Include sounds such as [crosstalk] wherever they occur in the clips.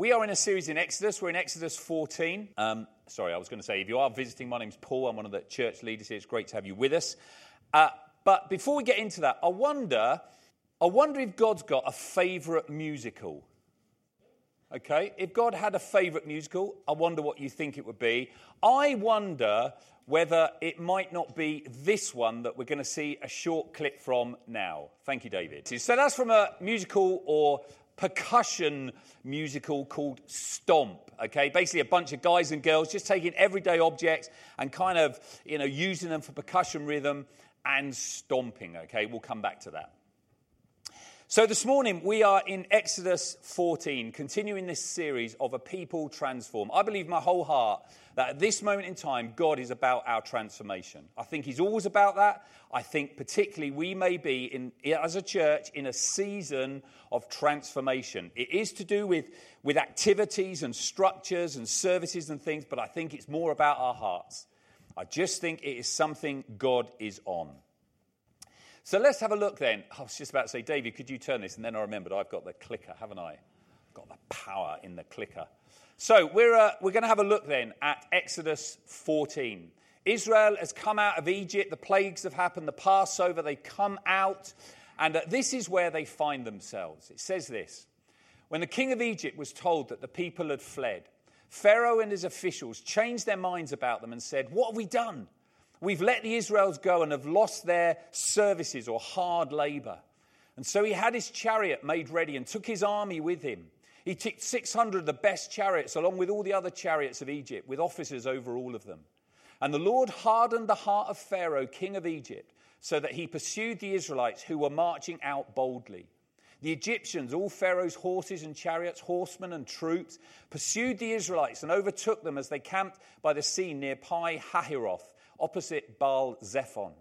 we are in a series in Exodus. We're in Exodus 14. Um, sorry, I was going to say, if you are visiting, my name's Paul. I'm one of the church leaders here. It's great to have you with us. Uh, but before we get into that, I wonder, I wonder if God's got a favourite musical. Okay, if God had a favourite musical, I wonder what you think it would be. I wonder whether it might not be this one that we're going to see a short clip from now. Thank you, David. So that's from a musical or percussion musical called Stomp. Okay, basically a bunch of guys and girls just taking everyday objects and kind of, you know, using them for percussion rhythm and stomping. Okay, we'll come back to that. So this morning we are in Exodus 14, continuing this series of a people transform. I believe my whole heart that at this moment in time, God is about our transformation. I think He's always about that. I think particularly we may be, in, as a church, in a season of transformation. It is to do with, with activities and structures and services and things, but I think it's more about our hearts. I just think it is something God is on. So let's have a look then. I was just about to say, David, could you turn this? And then I remembered I've got the clicker, haven't I? I've got the power in the clicker. So we're, uh, we're going to have a look then at Exodus 14. Israel has come out of Egypt, the plagues have happened, the Passover, they come out, and uh, this is where they find themselves. It says this When the king of Egypt was told that the people had fled, Pharaoh and his officials changed their minds about them and said, What have we done? We've let the Israels go and have lost their services or hard labor. And so he had his chariot made ready and took his army with him. He took 600 of the best chariots, along with all the other chariots of Egypt, with officers over all of them. And the Lord hardened the heart of Pharaoh, king of Egypt, so that he pursued the Israelites who were marching out boldly. The Egyptians, all Pharaoh's horses and chariots, horsemen and troops, pursued the Israelites and overtook them as they camped by the sea near Pi Hahiroth, opposite Baal Zephon.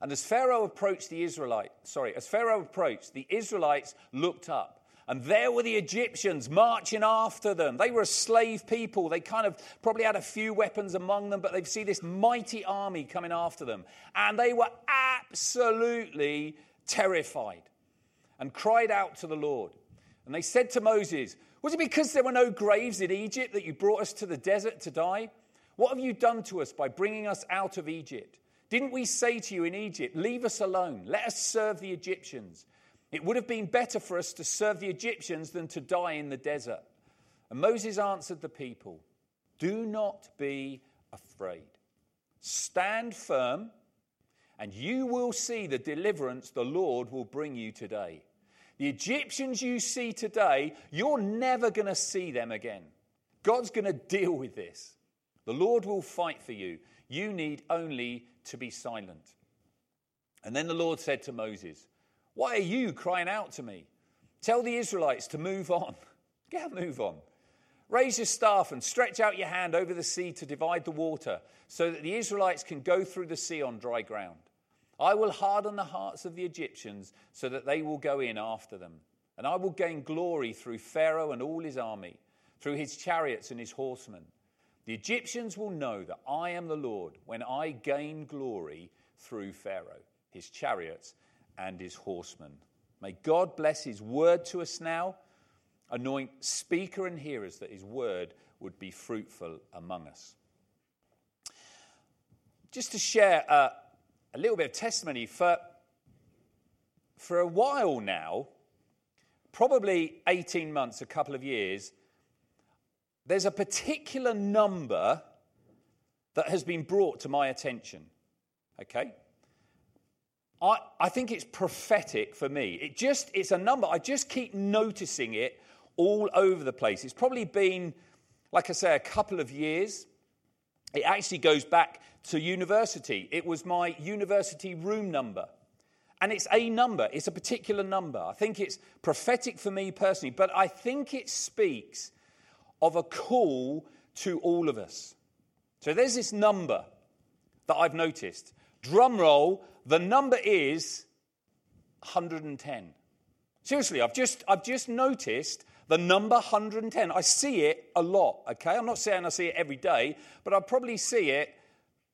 And as Pharaoh approached the Israelites, sorry, as Pharaoh approached, the Israelites looked up and there were the Egyptians marching after them. They were a slave people. They kind of probably had a few weapons among them, but they see this mighty army coming after them. And they were absolutely terrified and cried out to the Lord. And they said to Moses, Was it because there were no graves in Egypt that you brought us to the desert to die? What have you done to us by bringing us out of Egypt? Didn't we say to you in Egypt, Leave us alone, let us serve the Egyptians? It would have been better for us to serve the Egyptians than to die in the desert. And Moses answered the people Do not be afraid. Stand firm, and you will see the deliverance the Lord will bring you today. The Egyptians you see today, you're never going to see them again. God's going to deal with this. The Lord will fight for you. You need only to be silent. And then the Lord said to Moses, why are you crying out to me? Tell the Israelites to move on. [laughs] Get move on. Raise your staff and stretch out your hand over the sea to divide the water, so that the Israelites can go through the sea on dry ground. I will harden the hearts of the Egyptians, so that they will go in after them. And I will gain glory through Pharaoh and all his army, through his chariots and his horsemen. The Egyptians will know that I am the Lord when I gain glory through Pharaoh, his chariots, and his horsemen. May God bless his word to us now. Anoint speaker and hearers that his word would be fruitful among us. Just to share uh, a little bit of testimony, for, for a while now, probably 18 months, a couple of years, there's a particular number that has been brought to my attention. Okay? I, I think it's prophetic for me. It just, it's a number. I just keep noticing it all over the place. It's probably been, like I say, a couple of years. It actually goes back to university. It was my university room number. And it's a number, it's a particular number. I think it's prophetic for me personally, but I think it speaks of a call to all of us. So there's this number that I've noticed. Drum roll, the number is 110. Seriously, I've just, I've just noticed the number 110. I see it a lot, okay? I'm not saying I see it every day, but I probably see it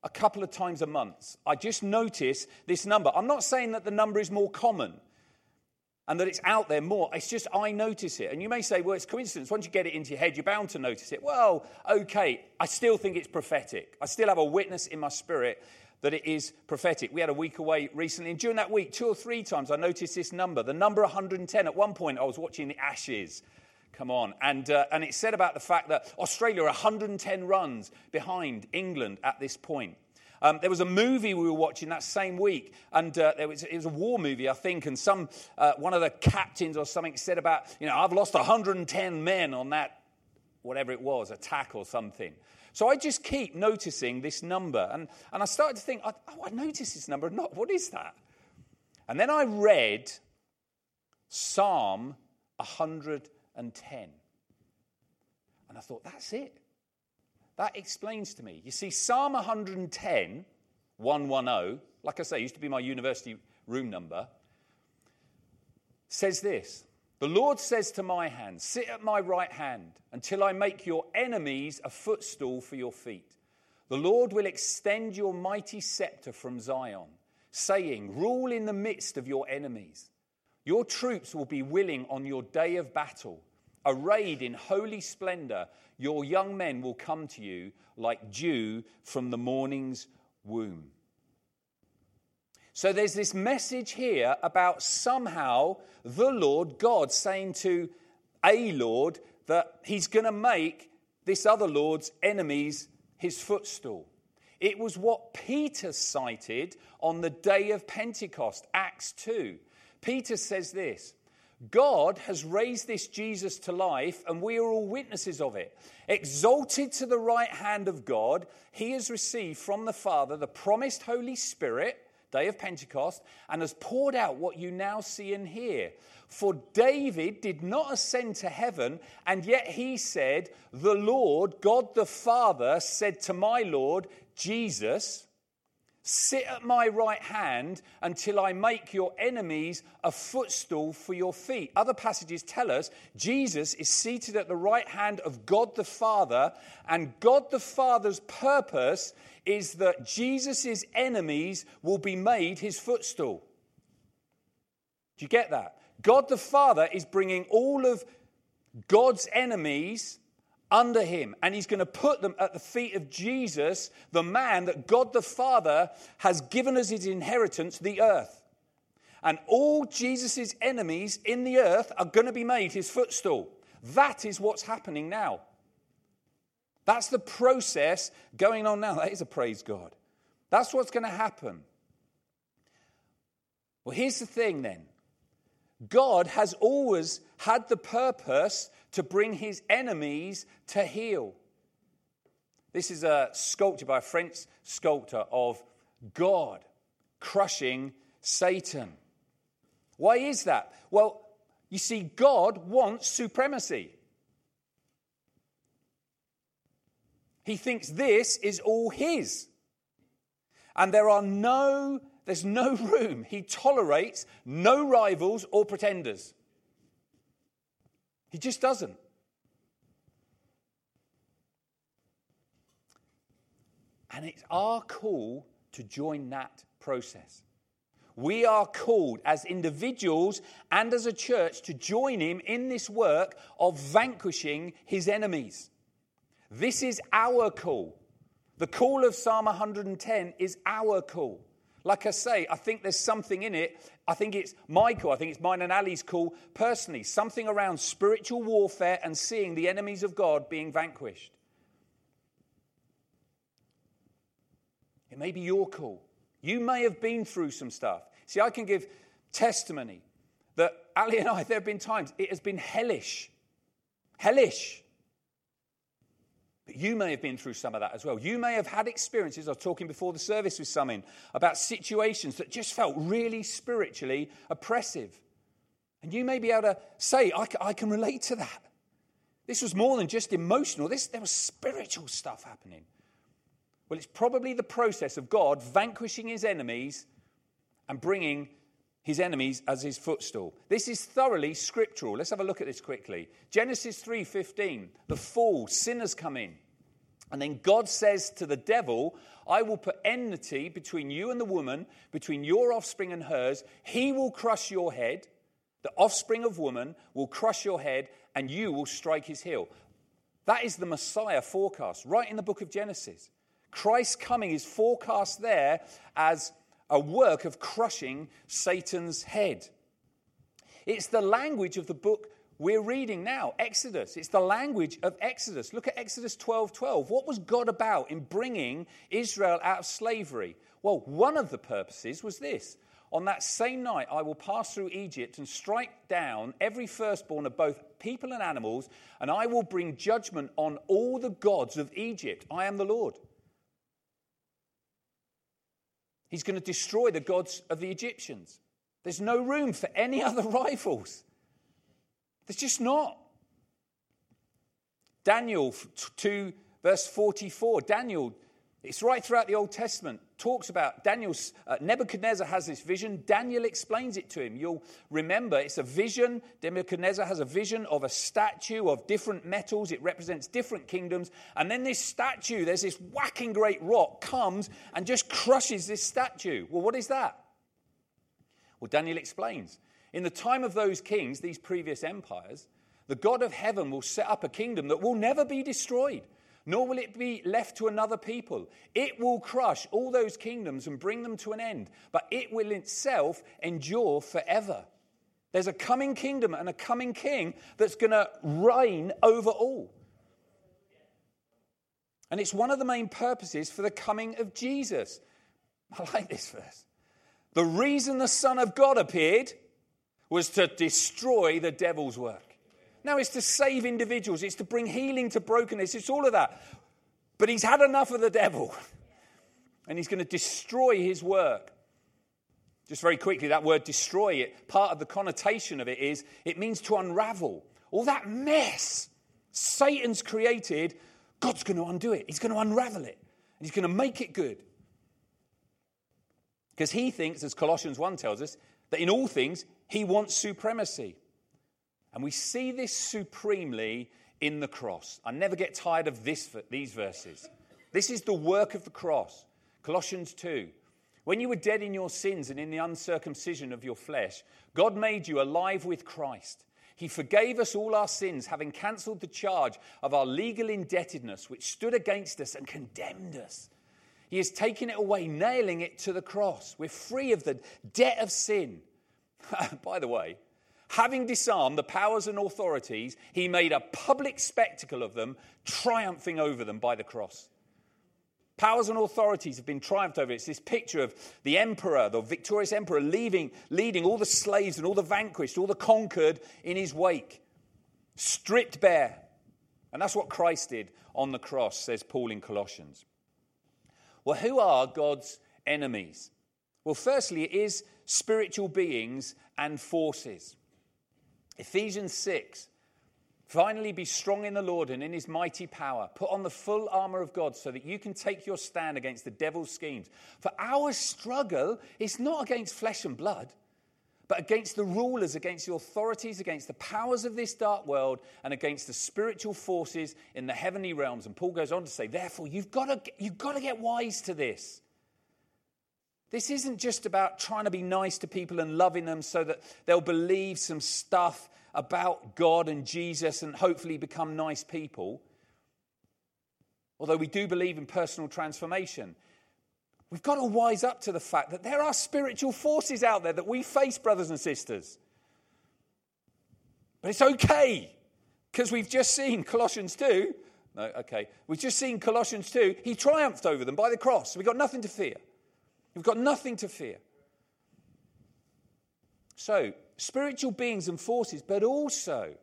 a couple of times a month. I just notice this number. I'm not saying that the number is more common. And that it's out there more. It's just I notice it. And you may say, well, it's coincidence. Once you get it into your head, you're bound to notice it. Well, okay. I still think it's prophetic. I still have a witness in my spirit that it is prophetic. We had a week away recently, and during that week, two or three times, I noticed this number, the number 110. At one point, I was watching the Ashes. Come on. And, uh, and it said about the fact that Australia are 110 runs behind England at this point. Um, there was a movie we were watching that same week, and uh, was, it was a war movie, I think, and some uh, one of the captains or something said about, you know, I've lost 110 men on that, whatever it was, attack or something. So I just keep noticing this number, and, and I started to think, oh, I noticed this number, not what is that? And then I read Psalm 110. And I thought, that's it. That explains to me. You see, Psalm 110, 110, like I say, used to be my university room number, says this The Lord says to my hand, Sit at my right hand until I make your enemies a footstool for your feet. The Lord will extend your mighty scepter from Zion, saying, Rule in the midst of your enemies. Your troops will be willing on your day of battle. Arrayed in holy splendor, your young men will come to you like dew from the morning's womb. So there's this message here about somehow the Lord God saying to a Lord that he's going to make this other Lord's enemies his footstool. It was what Peter cited on the day of Pentecost, Acts 2. Peter says this God has raised this Jesus to life, and we are all witnesses of it. Exalted to the right hand of God, he has received from the Father the promised Holy Spirit, day of Pentecost, and has poured out what you now see and hear. For David did not ascend to heaven, and yet he said, The Lord, God the Father, said to my Lord, Jesus, Sit at my right hand until I make your enemies a footstool for your feet. Other passages tell us Jesus is seated at the right hand of God the Father, and God the Father's purpose is that Jesus' enemies will be made his footstool. Do you get that? God the Father is bringing all of God's enemies under him, and he's going to put them at the feet of Jesus, the man that God the Father has given as his inheritance, the earth. And all Jesus' enemies in the earth are going to be made his footstool. That is what's happening now. That's the process going on now. That is a praise God. That's what's going to happen. Well, here's the thing then God has always had the purpose to bring his enemies to heel. This is a sculpture by a French sculptor of God crushing Satan. Why is that? Well, you see, God wants supremacy. He thinks this is all his. And there are no, there's no [laughs] room. He tolerates no rivals or pretenders. He just doesn't. And it's our call to join that process. We are called as individuals and as a church to join him in this work of vanquishing his enemies. This is our call. The call of Psalm 110 is our call. Like I say, I think there's something in it. I think it's my call, I think it's mine and Ali's call personally. Something around spiritual warfare and seeing the enemies of God being vanquished. It may be your call. You may have been through some stuff. See, I can give testimony that Ali and I, [laughs] there have been times it has been hellish. Hellish. But you may have been through some of that as well. You may have had experiences. I was talking before the service with some in about situations that just felt really spiritually oppressive. And you may be able to say, I, I can relate to that. This was more than just emotional, this, there was spiritual stuff happening. Well, it's probably the process of God vanquishing his enemies and bringing his enemies as his footstool. This is thoroughly scriptural. Let's have a look at this quickly. Genesis 3:15. The fall, sinners come in. And then God says to the devil, I will put enmity between you and the woman, between your offspring and hers. He will crush your head, The offspring of woman will crush your head, and you will strike his heel. That is the Messiah forecast, right in the book of Genesis. Christ's coming is forecast there as a work of crushing Satan's head. It's the language of the book we're reading now, Exodus. It's the language of Exodus. Look at Exodus 12 12. What was God about in bringing Israel out of slavery? Well, one of the purposes was this. On that same night, I will pass through Egypt and strike down every firstborn of both people and animals, and I will bring judgment on all the gods of Egypt. I am the Lord. He's going to destroy the gods of the Egyptians. There's no room for any [laughs] other rivals. There's just not. Daniel 2, verse 44. Daniel, it's right throughout the Old Testament, talks about Daniel's, uh, Nebuchadnezzar has this vision. Daniel explains it to him. You'll remember it's a vision. Nebuchadnezzar has a vision of a statue of different metals. It represents different kingdoms. And then this statue, there's this whacking great rock, comes and just crushes this statue. Well, what is that? Well, Daniel explains. In the time of those kings, these previous empires, the God of heaven will set up a kingdom that will never be destroyed, nor will it be left to another people. It will crush all those kingdoms and bring them to an end, but it will itself endure forever. There's a coming kingdom and a coming king that's going to reign over all. And it's one of the main purposes for the coming of Jesus. I like this verse. The reason the Son of God appeared was to destroy the devil's work. Now, it's to save individuals, it's to bring healing to brokenness, it's all of that. But he's had enough of the devil, and he's going to destroy his work. Just very quickly, that word destroy it, part of the connotation of it is it means to unravel. All that mess Satan's created, God's going to undo it. He's going to unravel it. And he's going to make it good. Because he thinks, as Colossians 1 tells us, that in all things he wants supremacy. And we see this supremely in the cross. I never get tired of this, these verses. This is the work of the cross. Colossians 2. When you were dead in your sins and in the uncircumcision of your flesh, God made you alive with Christ. He forgave us all our sins, having cancelled the charge of our legal indebtedness, which stood against us and condemned us. He has taken it away, nailing it to the cross. We're free of the debt of sin. [laughs] By the way, having disarmed the powers and authorities, he made a public spectacle of them, triumphing over them by the cross. Powers and authorities have been triumphed over. It's this picture of the emperor, the victorious emperor, leaving, leading all the slaves and all the vanquished, all the conquered in his wake, stripped bare. And that's what Christ did on the cross, says Paul in Colossians. Well, who are God's enemies? Well, firstly, it is spiritual beings and forces. Ephesians 6 Finally, be strong in the Lord and in his mighty power. Put on the full armor of God so that you can take your stand against the devil's schemes. For our struggle is not against flesh and blood but against the rulers, against the authorities, against the powers of this dark world, and against the spiritual forces in the heavenly realms. And Paul goes on to say, therefore, you've got to, you've got to get wise to this. This isn't just about trying to be nice to people and loving them so that they'll believe some stuff about God and Jesus and hopefully become nice people. Although we do believe in personal transformation. We've got to wise up to the fact that there are spiritual forces out there that we face, brothers and sisters. But it's okay, because we've just seen Colossians 2. No, okay. We've just seen Colossians 2. He triumphed over them by the cross. We've got nothing to fear. We've got nothing to fear. So, spiritual beings and forces, but also,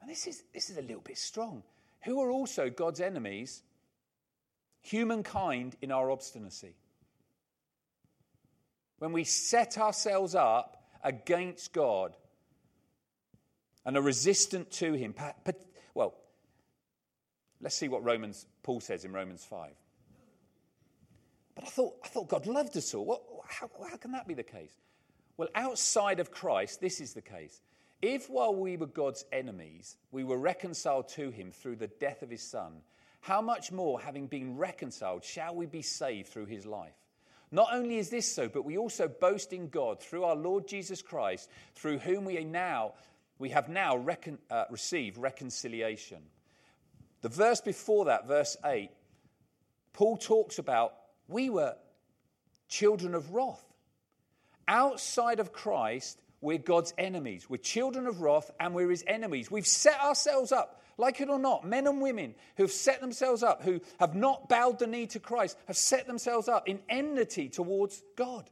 and this is, this is a little bit strong, who are also God's enemies humankind in our obstinacy. When we set ourselves up against God and are resistant to Him, well, let's see what Romans Paul says in Romans 5. But I thought, I thought God loved us all. What, how, how can that be the case? Well, outside of Christ, this is the case. If while we were God's enemies, we were reconciled to him through the death of his son, how much more, having been reconciled, shall we be saved through his life? Not only is this so, but we also boast in God through our Lord Jesus Christ, through whom we now we have now recon, uh, received reconciliation. The verse before that, verse 8, Paul talks about we were children of wrath. Outside of Christ, we're God's enemies. We're children of wrath and we're his enemies. We've set ourselves up, like it or not, men and women who've set themselves up, who have not bowed the knee to Christ, have set themselves up in enmity towards God.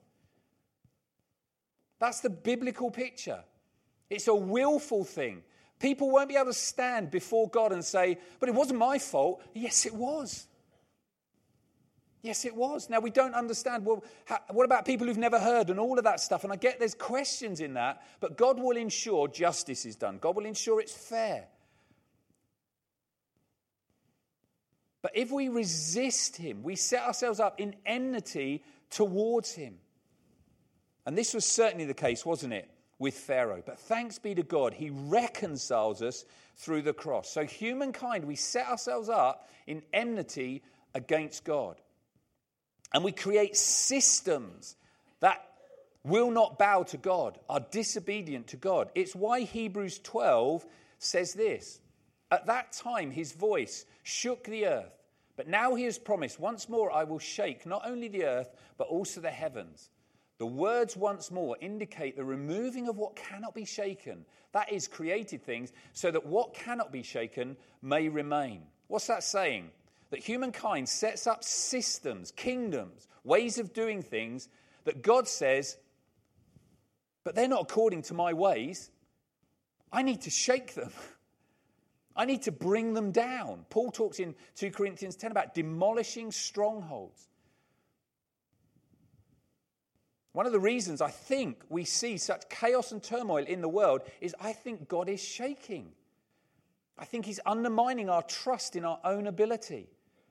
That's the biblical picture. It's a willful thing. People won't be able to stand before God and say, but it wasn't my fault. Yes, it was. Yes, it was. Now, we don't understand. Well, how, what about people who've never heard and all of that stuff? And I get there's questions in that, but God will ensure justice is done. God will ensure it's fair. But if we resist Him, we set ourselves up in enmity towards Him. And this was certainly the case, wasn't it, with Pharaoh? But thanks be to God, He reconciles us through the cross. So, humankind, we set ourselves up in enmity against God. And we create systems that will not bow to God, are disobedient to God. It's why Hebrews 12 says this At that time, his voice shook the earth. But now he has promised, once more I will shake not only the earth, but also the heavens. The words once more indicate the removing of what cannot be shaken, that is, created things, so that what cannot be shaken may remain. What's that saying? That humankind sets up systems, kingdoms, ways of doing things that God says, but they're not according to my ways. I need to shake them. [laughs] I need to bring them down. Paul talks in 2 Corinthians 10 about demolishing strongholds. One of the reasons I think we see such chaos and turmoil in the world is I think God is shaking. I think He's undermining our trust in our own ability.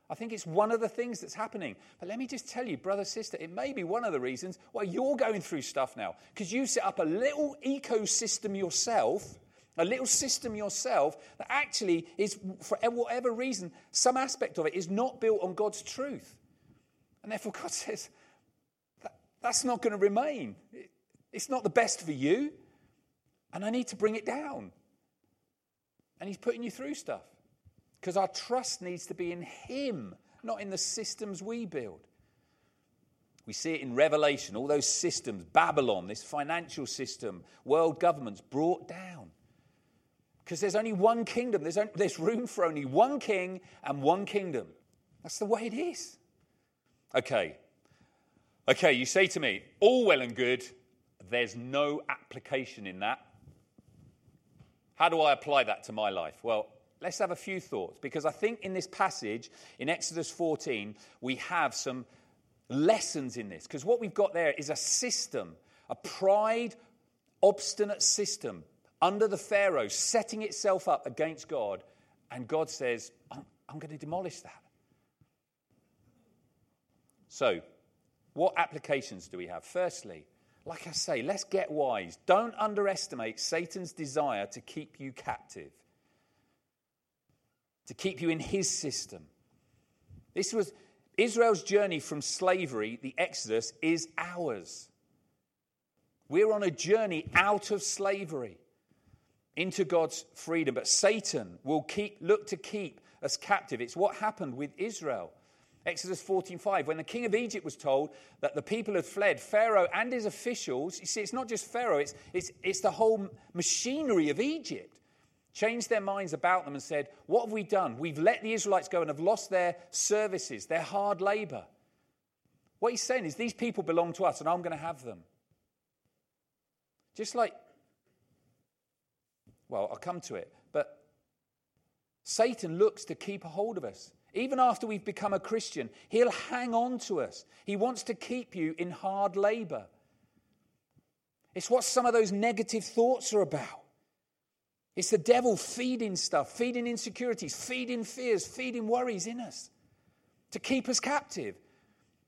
I think it's one of the things that's happening. But let me just tell you, brother, sister, it may be one of the reasons why you're going through stuff now. Because you set up a little ecosystem yourself, a little system yourself that actually is, for whatever reason, some aspect of it is not built on God's truth. And therefore, God [laughs] says, that, that's not going to remain. It, it's not the best for you. And I need to bring it down. And He's putting you through stuff. Because our trust needs to be in Him, not in the systems we build. We see it in Revelation, all those systems, Babylon, this financial system, world governments brought down. Because there's only one kingdom, there's, only, there's room for only one king and one kingdom. That's the way it is. Okay. Okay, you say to me, all well and good, there's no application in that. How do I apply that to my life? Well, let's have a few thoughts because I think in this passage in Exodus 14, we have some lessons in this. Because what we've got there is a system, a pride, obstinate system under the Pharaoh setting itself up against God. And God says, I'm, I'm going to demolish that. So, what applications do we have? Firstly, like I say, let's get wise. Don't underestimate Satan's desire to keep you captive to keep you in his system. This was Israel's journey from slavery, the Exodus, is ours. We're on a journey out of slavery into God's freedom. But Satan will keep, look to keep us captive. It's what happened with Israel. Exodus 14:5, when the king of Egypt was told that the people had fled, Pharaoh and his officials, you see, it's not just Pharaoh, it's, it's, it's the whole machinery of Egypt changed their minds about them and said, What have we done? We've let the Israelites go and have lost their services, their hard labor. What he's saying is, These people belong to us and I'm going to have them. Just like, well, I'll come to it, but Satan looks to keep a hold of us. Even after we've become a Christian, he'll hang on to us. He wants to keep you in hard labor. It's what some of those negative thoughts are about. It's the devil feeding stuff, feeding insecurities, feeding fears, feeding worries in us to keep us captive.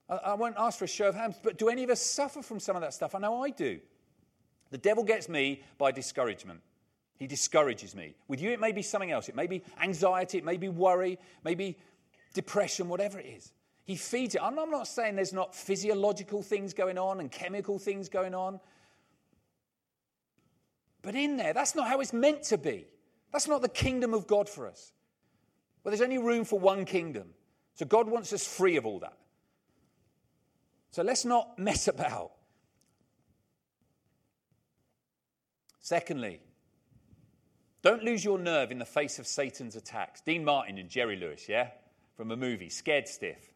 I, I won't ask for a show of hands, but do any of us suffer from some of that stuff? I know I do. The devil gets me by discouragement. He discourages me. With you, it may be something else. It may be anxiety, it may be worry, maybe depression, whatever it is. He He feeds it. I'm not saying there's not physiological things going on and chemical things going on. But in there, that's not how it's meant to be. That's not the kingdom of God for us. Well, there's only room for one kingdom. So God wants us free of all that. So let's not [laughs] mess about. Secondly, don't lose your nerve in the face of Satan's attacks. Dean Martin and Jerry Lewis, yeah? From a movie, Scared Stiff.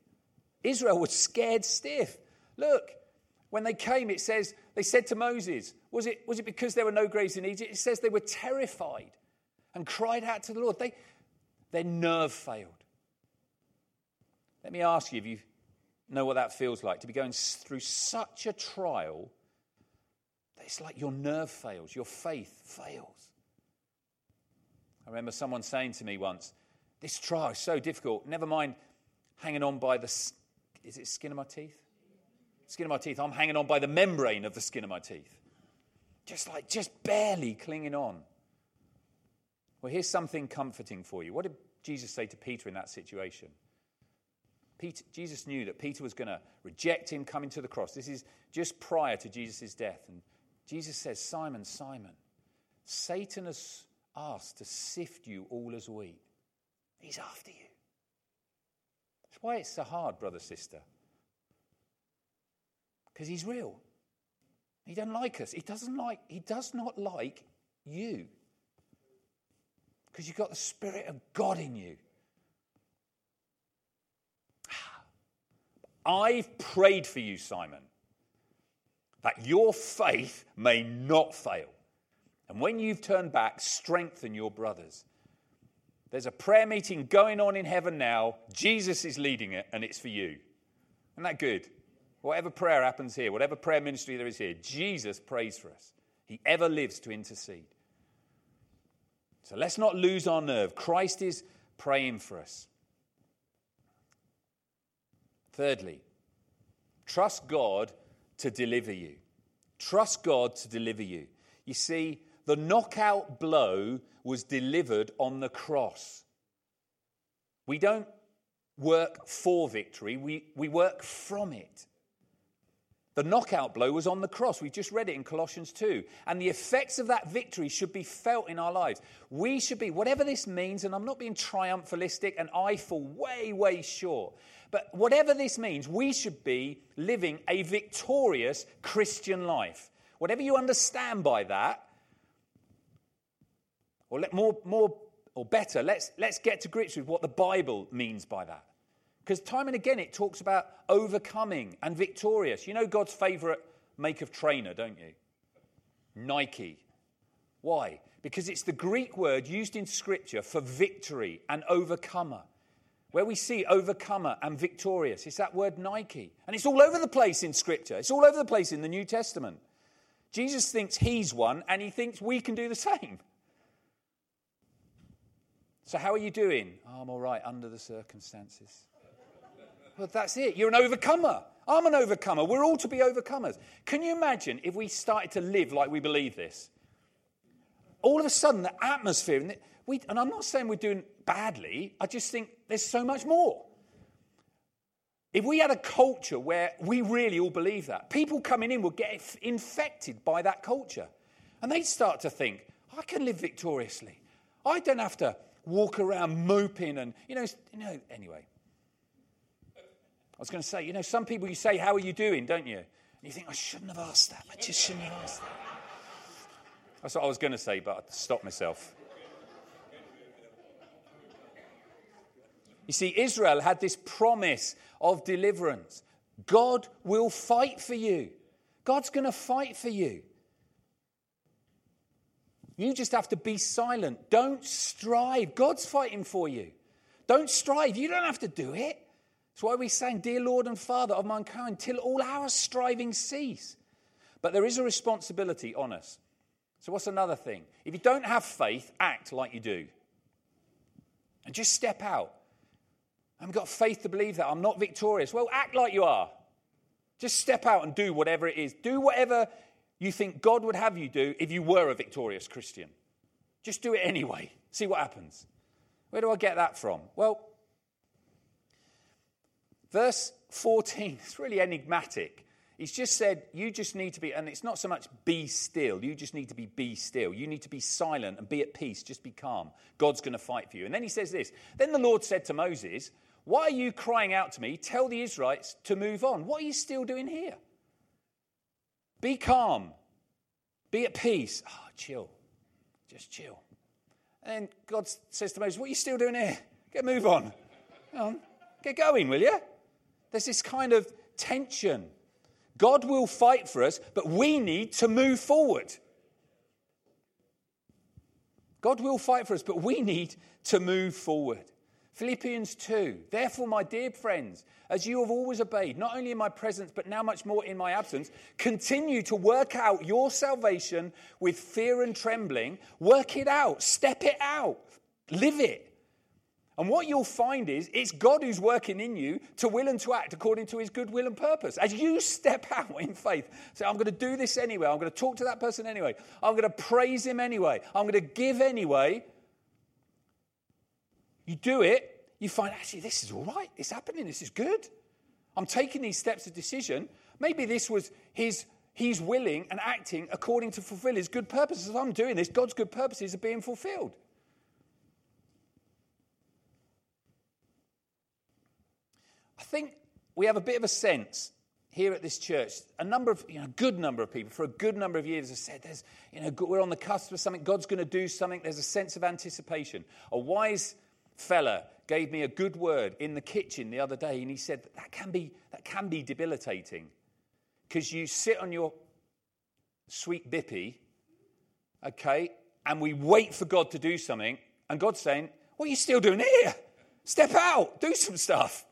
Israel was scared stiff. Look, when they came, it says, they said to Moses, was it, was it because there were no graves in Egypt? It says they were terrified and cried out to the Lord. They, their nerve failed. Let me ask you if you know what that feels like to be going through such a trial that it's like your nerve fails, your faith fails. I remember someone saying to me once, This trial is so difficult. Never mind hanging on by the is it skin of my teeth? Skin of my teeth. I'm hanging on by the membrane of the skin of my teeth. Just like, just barely clinging on. Well, here's something comforting for you. What did Jesus say to Peter in that situation? Peter, Jesus knew that Peter was going to reject him coming to the cross. This is just prior to Jesus' death. And Jesus says, Simon, Simon, Satan has asked to sift you all as wheat. He's after you. That's why it's so hard, brother, sister. Because he's real. He doesn't like us. He doesn't like, he does not like you. Because you've got the Spirit of God in you. [sighs] I've prayed for you, Simon, that your faith may not fail. And when you've turned back, strengthen your brothers. There's a prayer meeting going on in heaven now. Jesus is leading it, and it's for you. Isn't that good? Whatever prayer happens here, whatever prayer ministry there is here, Jesus prays for us. He ever lives to intercede. So let's not lose our nerve. Christ is praying for us. Thirdly, trust God to deliver you. Trust God to deliver you. You see, the knockout blow was delivered on the cross. We don't work for victory, we, we work from it. The knockout blow was on the cross. We just read it in Colossians 2. And the effects of that victory should be felt in our lives. We should be, whatever this means, and I'm not being triumphalistic and I fall way, way short, but whatever this means, we should be living a victorious Christian life. Whatever you understand by that, or let more, more or better, let's, let's get to grips with what the Bible means by that. Because time and again it talks about overcoming and victorious. You know God's favorite make of trainer, don't you? Nike. Why? Because it's the Greek word used in Scripture for victory and overcomer. Where we see overcomer and victorious, it's that word Nike. And it's all over the place in Scripture, it's all over the place in the New Testament. Jesus thinks he's one, and he thinks we can do the same. So, how are you doing? Oh, I'm all right under the circumstances. Well, that's it. You're an overcomer. I'm an overcomer. We're all to be overcomers. Can you imagine if we started to live like we believe this? All of a sudden, the atmosphere, and, we, and I'm not saying we're doing badly, I just think there's so much more. If we had a culture where we really all believe that, people coming in would get infected by that culture. And they'd start to think, I can live victoriously. I don't have to walk around moping and, you know, you know anyway. I was going to say, you know, some people you say, How are you doing, don't you? And you think, I shouldn't have asked that. I just shouldn't have asked that. That's what I was going to say, but I stopped myself. You see, Israel had this promise of deliverance. God will fight for you. God's going to fight for you. You just have to be silent. Don't strive. God's fighting for you. Don't strive. You don't have to do it. That's why we sang, Dear Lord and Father of mankind, till all our striving cease. But there is a responsibility on us. So, what's another thing? If you don't have faith, act like you do. And just step out. I've got faith to believe that I'm not victorious. Well, act like you are. Just step out and do whatever it is. Do whatever you think God would have you do if you were a victorious Christian. Just do it anyway. See what happens. Where do I get that from? Well, Verse 14, [laughs] it's really enigmatic. He's just said, You just need to be, and it's not so much be still, you just need to be be still. You need to be silent and be at peace, just be calm. God's going to fight for you. And then he says this Then the Lord said to Moses, Why are you crying out to me? Tell the Israelites to move on. What are you still doing here? Be calm, be at peace. Oh, chill, just chill. And then God says to Moses, What are you still doing here? Get move on. Come on. Get going, will you? There's this kind of tension God will fight for us, but we need to move forward. God will fight for us, but we need to move forward. Philippians 2. Therefore, my dear friends, as you have always obeyed, not only in my presence, but now much more in my absence, continue to work out your salvation with fear and trembling. Work it out, step it out, live it. And what you'll find is it's God who's working in you to will and to act according to his good will and purpose. As you step [laughs] out in faith, say, I'm going to do this anyway. I'm going to talk to that person anyway. I'm going to praise him anyway. I'm going to give anyway. You do it, you find, actually, this is all right. It's happening. This is good. I'm taking these steps of decision. Maybe this was his, he's willing and acting according to fulfill his good purposes. As I'm doing this, God's good purposes are being fulfilled. Think we have a bit of a sense here at this church. A number of, you know, a good number of people for a good number of years have said, "There's, you know, we're on the cusp of something. God's going to do something." There's a sense of anticipation. A wise fella gave me a good word in the kitchen the other day, and he said that, that can be that can be debilitating because you sit on your sweet bippy, okay, and we wait for God to do something, and God's saying, "What are you still doing here? Step out, do some stuff."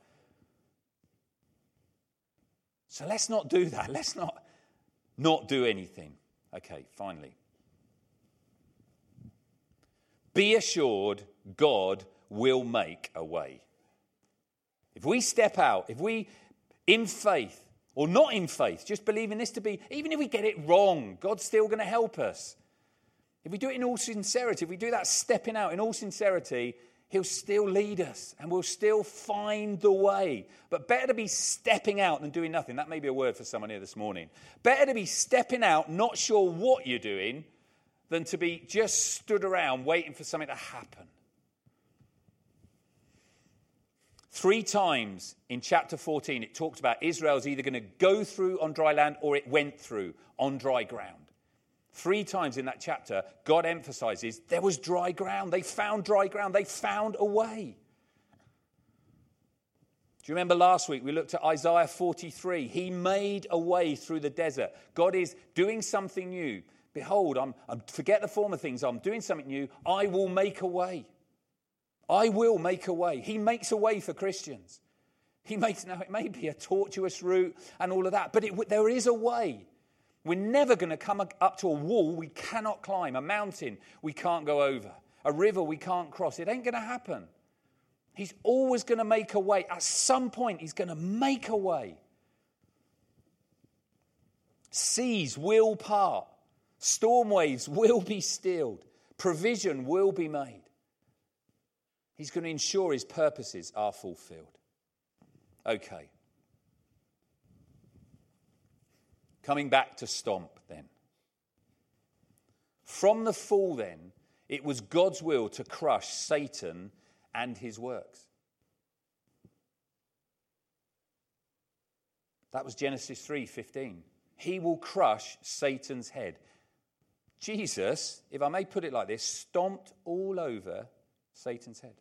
So let's not do that. [laughs] Let's not not do anything. Okay, finally. Be assured God will make a way. If we step out, if we, in faith, or not in faith, just believing this to be, even if we get it wrong, God's still going to help us. If we do it in all sincerity, if we do that stepping out in all sincerity, He'll still lead us and we'll still find the way. But better to be stepping out than doing nothing. That may be a word for someone here this morning. Better to be stepping out, not sure what you're doing, than to be just stood around waiting for something to happen. Three times in chapter 14, it talked about Israel's either going to go through on dry land or it went through on dry ground. Three times in that chapter, God emphasizes there was dry ground. They found dry ground. They found a way. Do you remember last week we looked at Isaiah 43? He made a way through the desert. God is doing something new. Behold, I'm, I'm forget the former things. I'm doing something new. I will make a way. I will make a way. He makes a way for Christians. He makes now it may be a tortuous route and all of that, but it, there is a way. We're never going to come up to a wall we cannot climb, a mountain we can't go over, a river we can't cross. It ain't going to happen. He's always going to make a way. At some point, he's going to make a way. Seas will part, storm waves will be stilled, provision will be made. He's going to ensure his purposes are fulfilled. Okay. Coming back to Stomp then. From the fall, then, it was God's will to crush Satan and his works. That was Genesis 3:15. He will crush Satan's head. Jesus, if I may put it like this, stomped all over Satan's head.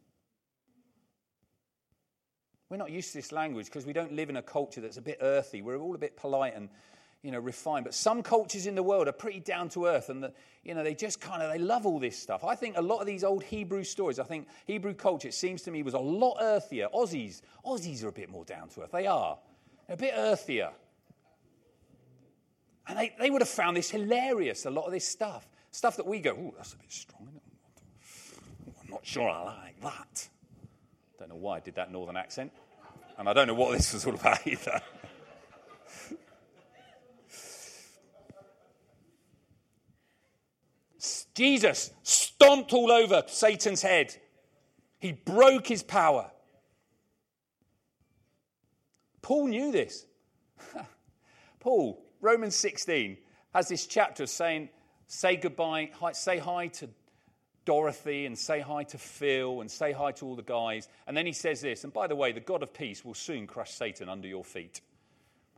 We're not used to this language because we don't live in a culture that's a bit earthy. We're all a bit polite and you know, refined. But some cultures in the world are pretty down to earth and, the, you know, they just kind of, they love all this stuff. I think a lot of these old Hebrew stories, I think Hebrew culture, it seems to me, was a lot earthier. Aussies, Aussies are a bit more down to earth. They are. A bit earthier. And they, they would have found this hilarious, a lot of this stuff. Stuff that we go, oh, that's a bit strong. I'm not sure I like that. Don't know why I did that northern accent. And I don't know what this was all about either. Jesus stomped all over Satan's head. He broke his power. Paul knew this. [laughs] Paul, Romans 16, has this chapter saying, say goodbye, hi, say hi to Dorothy and say hi to Phil and say hi to all the guys. And then he says this, and by the way, the God of peace will soon crush Satan under your feet.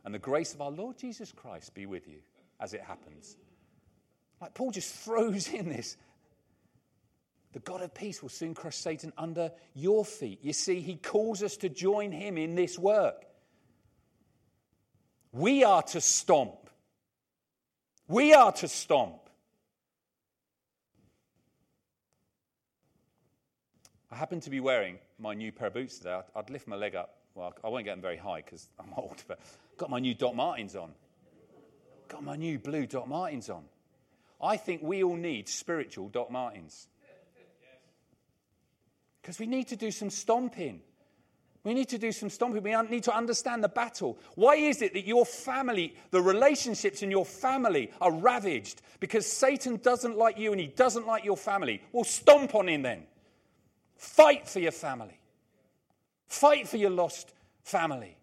And the grace of our Lord Jesus Christ be with you as it happens. Like Paul just [laughs] throws in this. The God of peace will soon crush Satan under your feet. You see, he calls us to join him in this work. We are to stomp. We are to stomp. I happen to be wearing my new pair of boots today. I'd, lift my leg up. Well, I won't get them very high because I'm [laughs] old, but i got my new Doc Martens on. Got my new blue Doc Martens on. I think we all need spiritual Doc Martens. Because we need to do some stomping. We need to do some stomping. We need to understand the battle. Why is it that your family, the relationships in your family are ravaged? Because Satan doesn't like you and he doesn't like your family. Well, stomp on him then. Fight for your family. Fight for your lost family.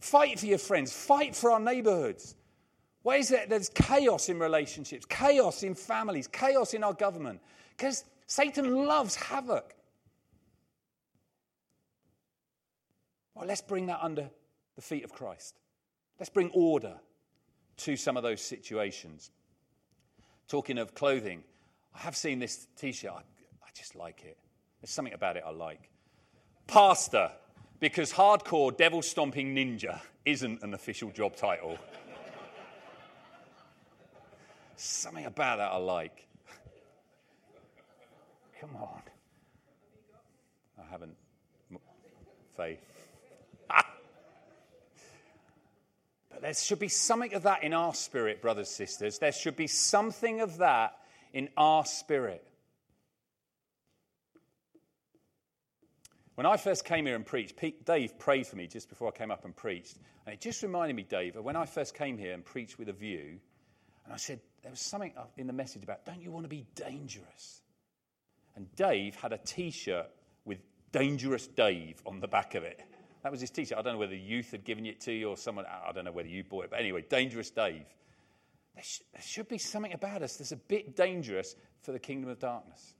Fight for your friends. Fight for our neighborhoods. Why is it there's chaos in relationships, chaos in families, chaos in our government? Because Satan loves havoc. Well, let's bring that under the feet of Christ. Let's bring order to some of those situations. Talking of clothing, I have seen this t shirt. I, I, just like it. There's something about it I like. Pastor, because hardcore devil stomping ninja isn't an official job title. Something about that I like. Come on. I haven't. Faith. [laughs] But there should be something of that in our spirit, brothers, sisters. There should be something of that in our spirit. When I first came here and preached, Pete, Dave prayed for me just before I came up and preached. And it just reminded me, Dave, of when I first came here and preached with a view. And I said, there was something in the message about, don't you want to be dangerous? And Dave had a t shirt with Dangerous Dave on the back of it. That was his t shirt. I don't know whether youth had given it to you or someone, I don't know whether you bought it, but anyway, Dangerous Dave. There, sh- there should be something about us that's a bit dangerous for the kingdom of darkness.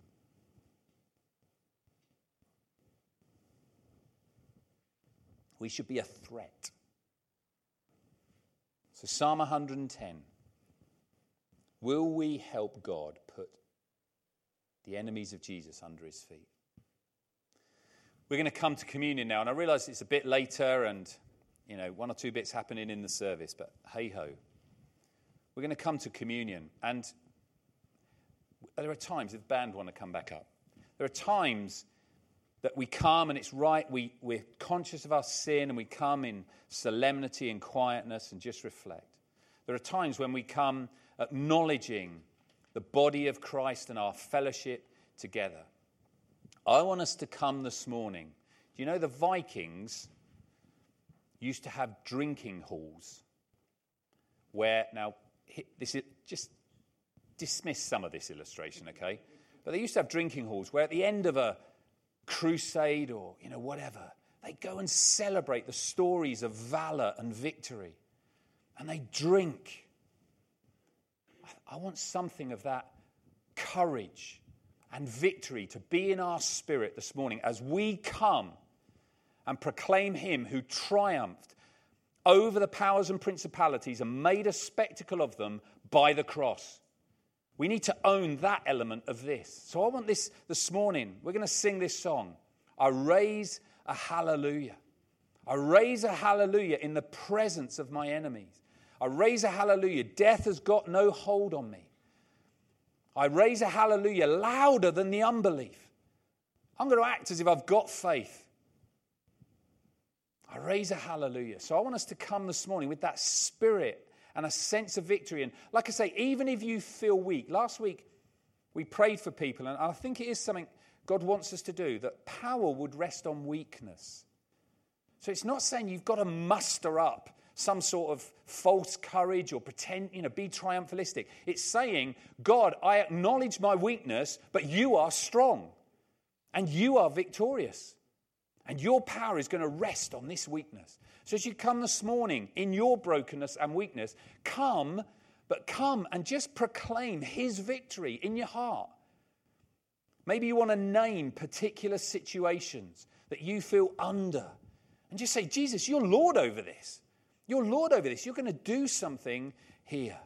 We should be a threat. So, Psalm 110 Will we help God put the enemies of Jesus under his feet? We're going to come to communion now, and I realize it's a bit later and, you know, one or two bits happening in the service, but hey ho. We're going to come to communion, and there are times, if the band want to come back up, there are times that we come and it's right, we, we're conscious of our sin and we come in solemnity and quietness and just reflect. There are times when we come acknowledging the body of Christ and our fellowship together. I want us to come this morning. Do you know the Vikings used to have drinking halls where, now, this is just dismiss some of this illustration, okay? But they used to have drinking halls where at the end of a crusade or, you know, whatever, they go and celebrate the stories of valor and victory. And they drink. I want something of that courage and victory to be in our spirit this morning as we come and proclaim Him who triumphed over the powers and principalities and made a spectacle of them by the cross. We need to own that element of this. So I want this this morning. We're going to sing this song. I raise a hallelujah. I raise a hallelujah in the presence of my enemies. I raise a hallelujah. Death has got no hold on me. I raise a hallelujah louder than the unbelief. I'm going to act as if I've got faith. I raise a hallelujah. So I want us to come this morning with that spirit and a sense of victory. And like I say, even if you feel weak, last week we prayed for people, and I think it is something God wants us to do that power would rest on weakness. So it's not saying you've got to muster up some sort of false courage or pretend, you know, be triumphalistic. It's saying, God, I acknowledge my weakness, but you are strong and you are victorious. And your power is going to rest on this weakness. So as you come this morning in your brokenness and weakness, come, but come and just proclaim his victory in your heart. Maybe you want to name particular situations that you feel under and just say, Jesus, you're Lord over this. You're Lord over this. You're going to do something here.